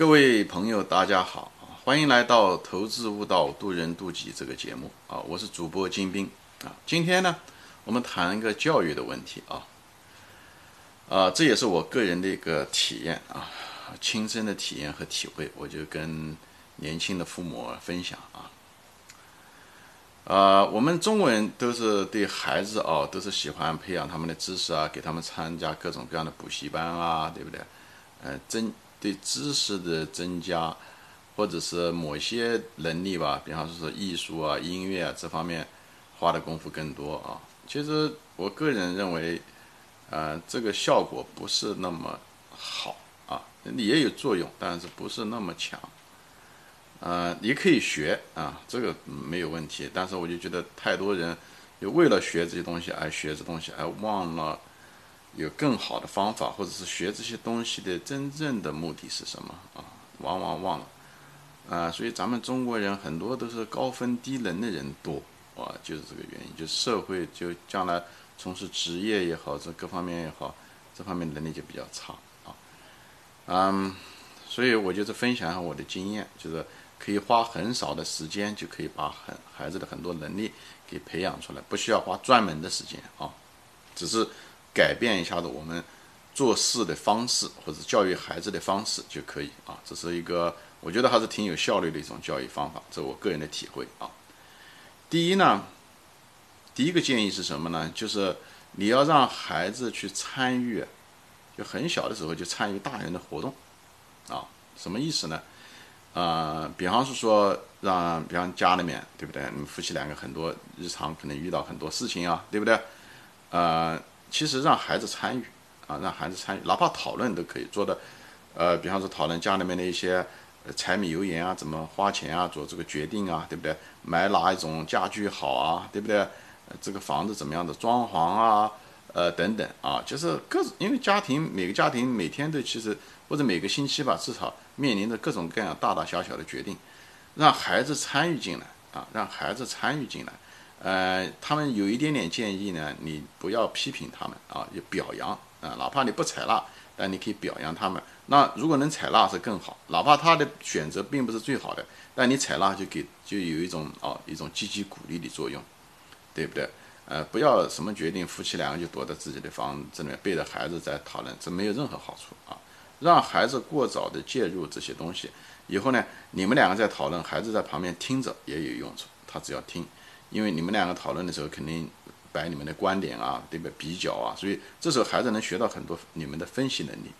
各位朋友，大家好，欢迎来到《投资悟道，渡人渡己》这个节目啊！我是主播金兵啊。今天呢，我们谈一个教育的问题啊。啊，这也是我个人的一个体验啊，亲身的体验和体会，我就跟年轻的父母分享啊。啊，我们中国人都是对孩子哦，都是喜欢培养他们的知识啊，给他们参加各种各样的补习班啊，对不对？呃，增对知识的增加，或者是某些能力吧，比方说是艺术啊、音乐啊这方面花的功夫更多啊。其实我个人认为，呃，这个效果不是那么好啊，也有作用，但是不是那么强。呃，你可以学啊，这个没有问题。但是我就觉得太多人就为了学这些东西而学这东西，而忘了有更好的方法，或者是学这些东西的真正的目的是什么啊？往往忘了啊。所以咱们中国人很多都是高分低能的人多啊，就是这个原因。就社会就将来从事职业也好，这各方面也好，这方面能力就比较差啊。嗯，所以我就是分享一下我的经验，就是。可以花很少的时间就可以把很孩子的很多能力给培养出来，不需要花专门的时间啊，只是改变一下子我们做事的方式或者教育孩子的方式就可以啊。这是一个我觉得还是挺有效率的一种教育方法，这我个人的体会啊。第一呢，第一个建议是什么呢？就是你要让孩子去参与，就很小的时候就参与大人的活动啊，什么意思呢？呃，比方是说，让比方家里面，对不对？你们夫妻两个很多日常可能遇到很多事情啊，对不对？呃，其实让孩子参与啊，让孩子参与，哪怕讨论都可以做的。呃，比方说讨论家里面的一些柴米油盐啊，怎么花钱啊，做这个决定啊，对不对？买哪一种家具好啊，对不对？这个房子怎么样的装潢啊，呃，等等啊，就是各因为家庭每个家庭每天都其实或者每个星期吧，至少。面临着各种各样大大小小的决定，让孩子参与进来啊，让孩子参与进来。呃，他们有一点点建议呢，你不要批评他们啊，就表扬啊，哪怕你不采纳，但你可以表扬他们。那如果能采纳是更好，哪怕他的选择并不是最好的，但你采纳就给就有一种啊一种积极鼓励的作用，对不对？呃，不要什么决定，夫妻两个就躲在自己的房子里面背着孩子在讨论，这没有任何好处啊。让孩子过早的介入这些东西，以后呢，你们两个在讨论，孩子在旁边听着也有用处。他只要听，因为你们两个讨论的时候，肯定摆你们的观点啊，对不对？比较啊，所以这时候孩子能学到很多你们的分析能力，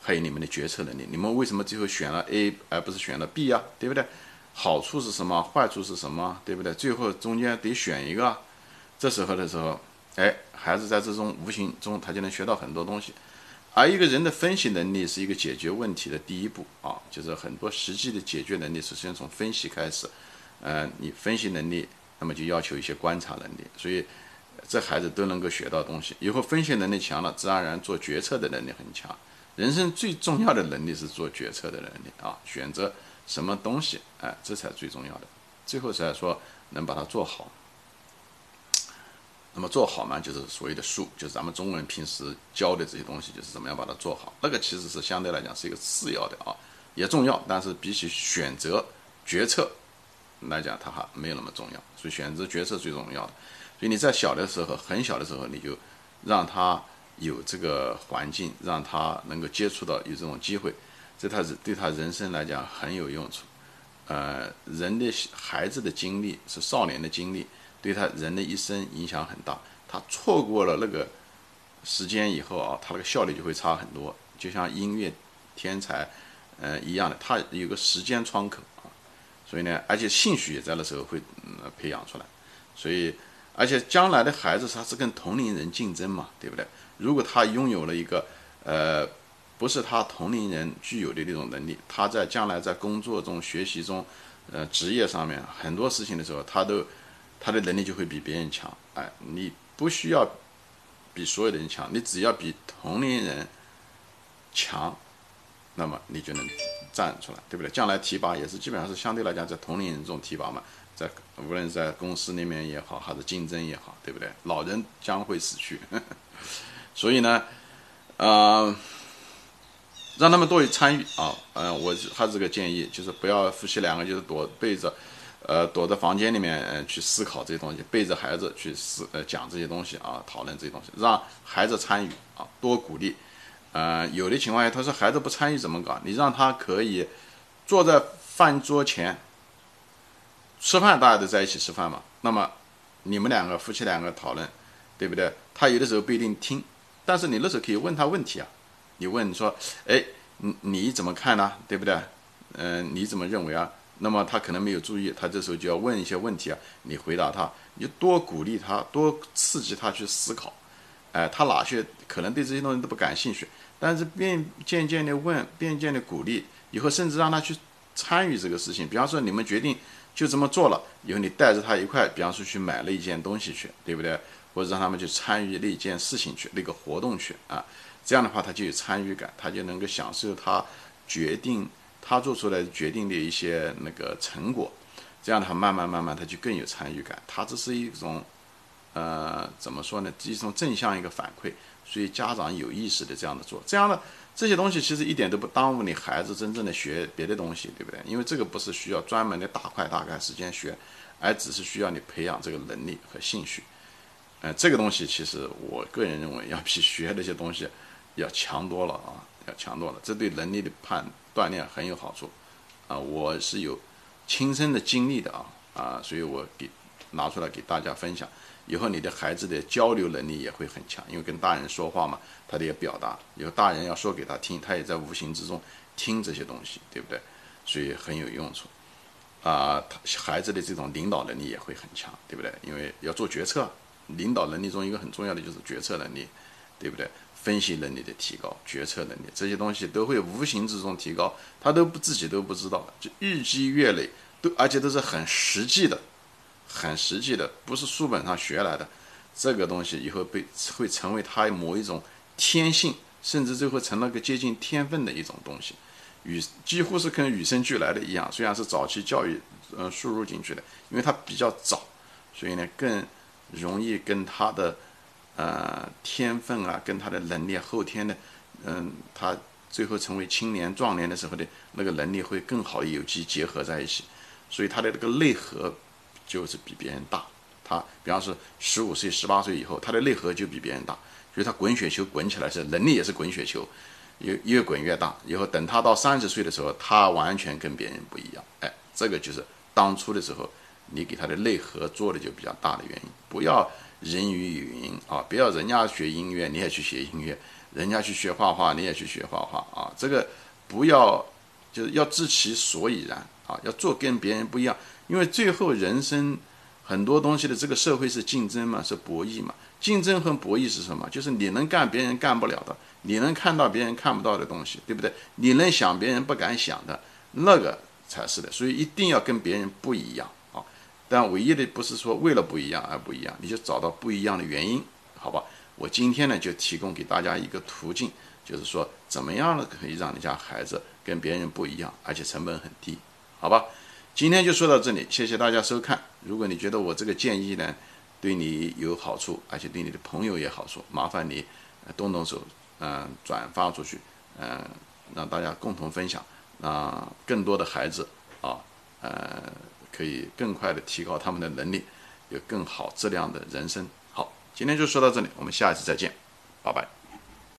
还有你们的决策能力。你们为什么最后选了 A 而不是选了 B 啊？对不对？好处是什么？坏处是什么？对不对？最后中间得选一个。这时候的时候，哎，孩子在这种无形中他就能学到很多东西。而一个人的分析能力是一个解决问题的第一步啊，就是很多实际的解决能力是先从分析开始。呃，你分析能力，那么就要求一些观察能力，所以这孩子都能够学到东西。以后分析能力强了，自然而然做决策的能力很强。人生最重要的能力是做决策的能力啊，选择什么东西，哎，这才最重要的。最后才说能把它做好。那么做好嘛，就是所谓的术，就是咱们中国人平时教的这些东西，就是怎么样把它做好。那个其实是相对来讲是一个次要的啊，也重要，但是比起选择决策来讲，它还没有那么重要。所以选择决策最重要的。所以你在小的时候，很小的时候，你就让他有这个环境，让他能够接触到有这种机会，这他是对他人生来讲很有用处。呃，人的孩子的经历是少年的经历。对他人的一生影响很大，他错过了那个时间以后啊，他那个效率就会差很多。就像音乐天才，呃一样的，他有个时间窗口，所以呢，而且兴趣也在那时候会培养出来。所以，而且将来的孩子他是跟同龄人竞争嘛，对不对？如果他拥有了一个呃不是他同龄人具有的那种能力，他在将来在工作中、学习中、呃职业上面很多事情的时候，他都。他的能力就会比别人强，哎，你不需要比所有的人强，你只要比同龄人强，那么你就能站出来，对不对？将来提拔也是基本上是相对来讲在同龄人中提拔嘛，在无论在公司里面也好，还是竞争也好，对不对？老人将会死去，所以呢，呃，让他们多去参与啊。嗯，我还是个建议，就是不要夫妻两个就是躲背着，呃，躲在房间里面呃去思考这些东西，背着孩子去思呃讲这些东西啊，讨论这些东西，让孩子参与啊，多鼓励。呃，有的情况下他说孩子不参与怎么搞？你让他可以坐在饭桌前吃饭，大家都在一起吃饭嘛。那么你们两个夫妻两个讨论，对不对？他有的时候不一定听，但是你那时候可以问他问题啊。你问说，哎，你你怎么看呢？对不对？嗯，你怎么认为啊？那么他可能没有注意，他这时候就要问一些问题啊。你回答他，你多鼓励他，多刺激他去思考。哎，他哪些可能对这些东西都不感兴趣，但是变渐渐的问，渐渐的鼓励，以后甚至让他去参与这个事情。比方说你们决定就这么做了，以后你带着他一块，比方说去买了一件东西去，对不对？或者让他们去参与那件事情去，那个活动去啊。这样的话，他就有参与感，他就能够享受他决定他做出来决定的一些那个成果。这样的话，慢慢慢慢，他就更有参与感。他这是一种。呃，怎么说呢？一种正向一个反馈，所以家长有意识的这样的做，这样的这些东西其实一点都不耽误你孩子真正的学别的东西，对不对？因为这个不是需要专门的大块大块时间学，而只是需要你培养这个能力和兴趣。呃，这个东西其实我个人认为要比学那些东西要强多了啊，要强多了。这对能力的判锻炼很有好处啊，我是有亲身的经历的啊啊，所以我给拿出来给大家分享。以后你的孩子的交流能力也会很强，因为跟大人说话嘛，他得表达。有大人要说给他听，他也在无形之中听这些东西，对不对？所以很有用处。啊，他孩子的这种领导能力也会很强，对不对？因为要做决策，领导能力中一个很重要的就是决策能力，对不对？分析能力的提高，决策能力这些东西都会无形之中提高，他都不自己都不知道，就日积月累，都而且都是很实际的。很实际的，不是书本上学来的，这个东西以后被会成为他某一种天性，甚至最后成了个接近天分的一种东西，与几乎是跟与生俱来的一样。虽然是早期教育，嗯，输入进去的，因为他比较早，所以呢更容易跟他的呃天分啊，跟他的能力后天的，嗯，他最后成为青年壮年的时候的那个能力会更好有机结合在一起，所以他的这个内核。就是比别人大，他比方说十五岁、十八岁以后，他的内核就比别人大，所以他滚雪球滚起来是能力也是滚雪球，越越滚越大。以后等他到三十岁的时候，他完全跟别人不一样。哎，这个就是当初的时候你给他的内核做的就比较大的原因。不要人云亦云啊，不要人家学音乐你也去学音乐，人家去学画画你也去学画画啊，这个不要就是要知其所以然啊，要做跟别人不一样。因为最后人生很多东西的这个社会是竞争嘛，是博弈嘛。竞争和博弈是什么？就是你能干别人干不了的，你能看到别人看不到的东西，对不对？你能想别人不敢想的，那个才是的。所以一定要跟别人不一样啊！但唯一的不是说为了不一样而不一样，你就找到不一样的原因，好吧？我今天呢就提供给大家一个途径，就是说怎么样呢可以让你家孩子跟别人不一样，而且成本很低，好吧？今天就说到这里，谢谢大家收看。如果你觉得我这个建议呢，对你有好处，而且对你的朋友也好处，麻烦你动动手，嗯，转发出去，嗯，让大家共同分享，让更多的孩子啊，呃，可以更快的提高他们的能力，有更好质量的人生。好，今天就说到这里，我们下一次再见，拜拜。